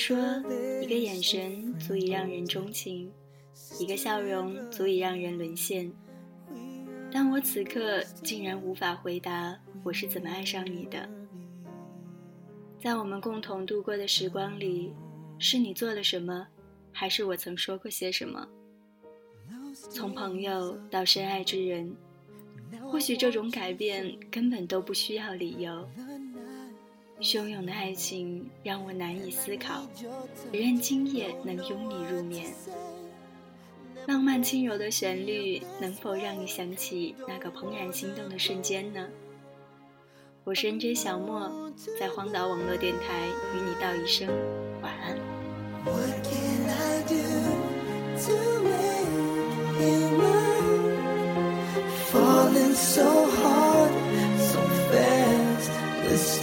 说，一个眼神足以让人钟情，一个笑容足以让人沦陷。但我此刻竟然无法回答我是怎么爱上你的。在我们共同度过的时光里，是你做了什么，还是我曾说过些什么？从朋友到深爱之人，或许这种改变根本都不需要理由。汹涌的爱情让我难以思考，只愿今夜能拥你入眠。浪漫轻柔的旋律，能否让你想起那个怦然心动的瞬间呢？我是 NJ 小莫，在荒岛网络电台与你道一声晚安。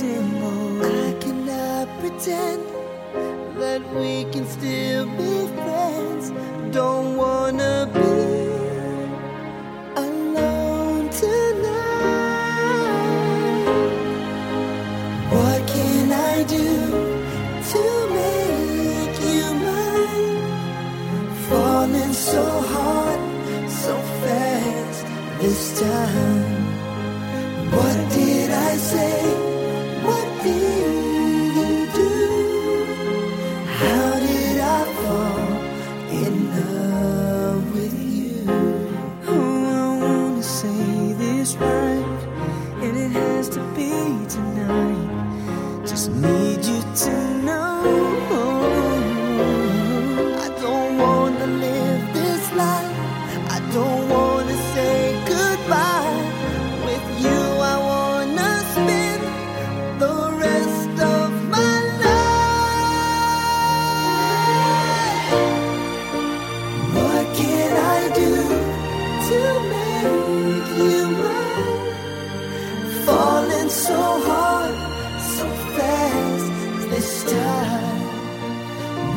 I resemble. I cannot pretend that we can still be friends. Don't wanna be alone tonight. What can I do to make you mine? Falling so hard, so fast this time. What did to be tonight. Just need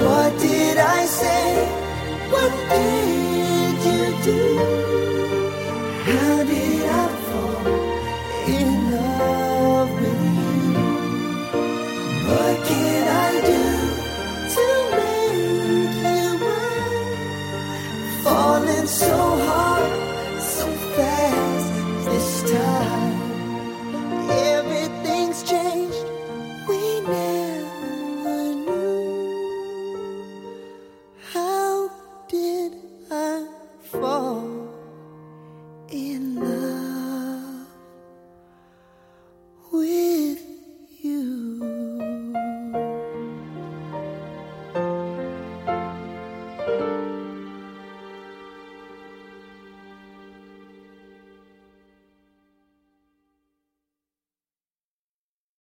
What did I say? What did you do? How did I fall in love with you? What can I do to make you mine? Falling so Fall.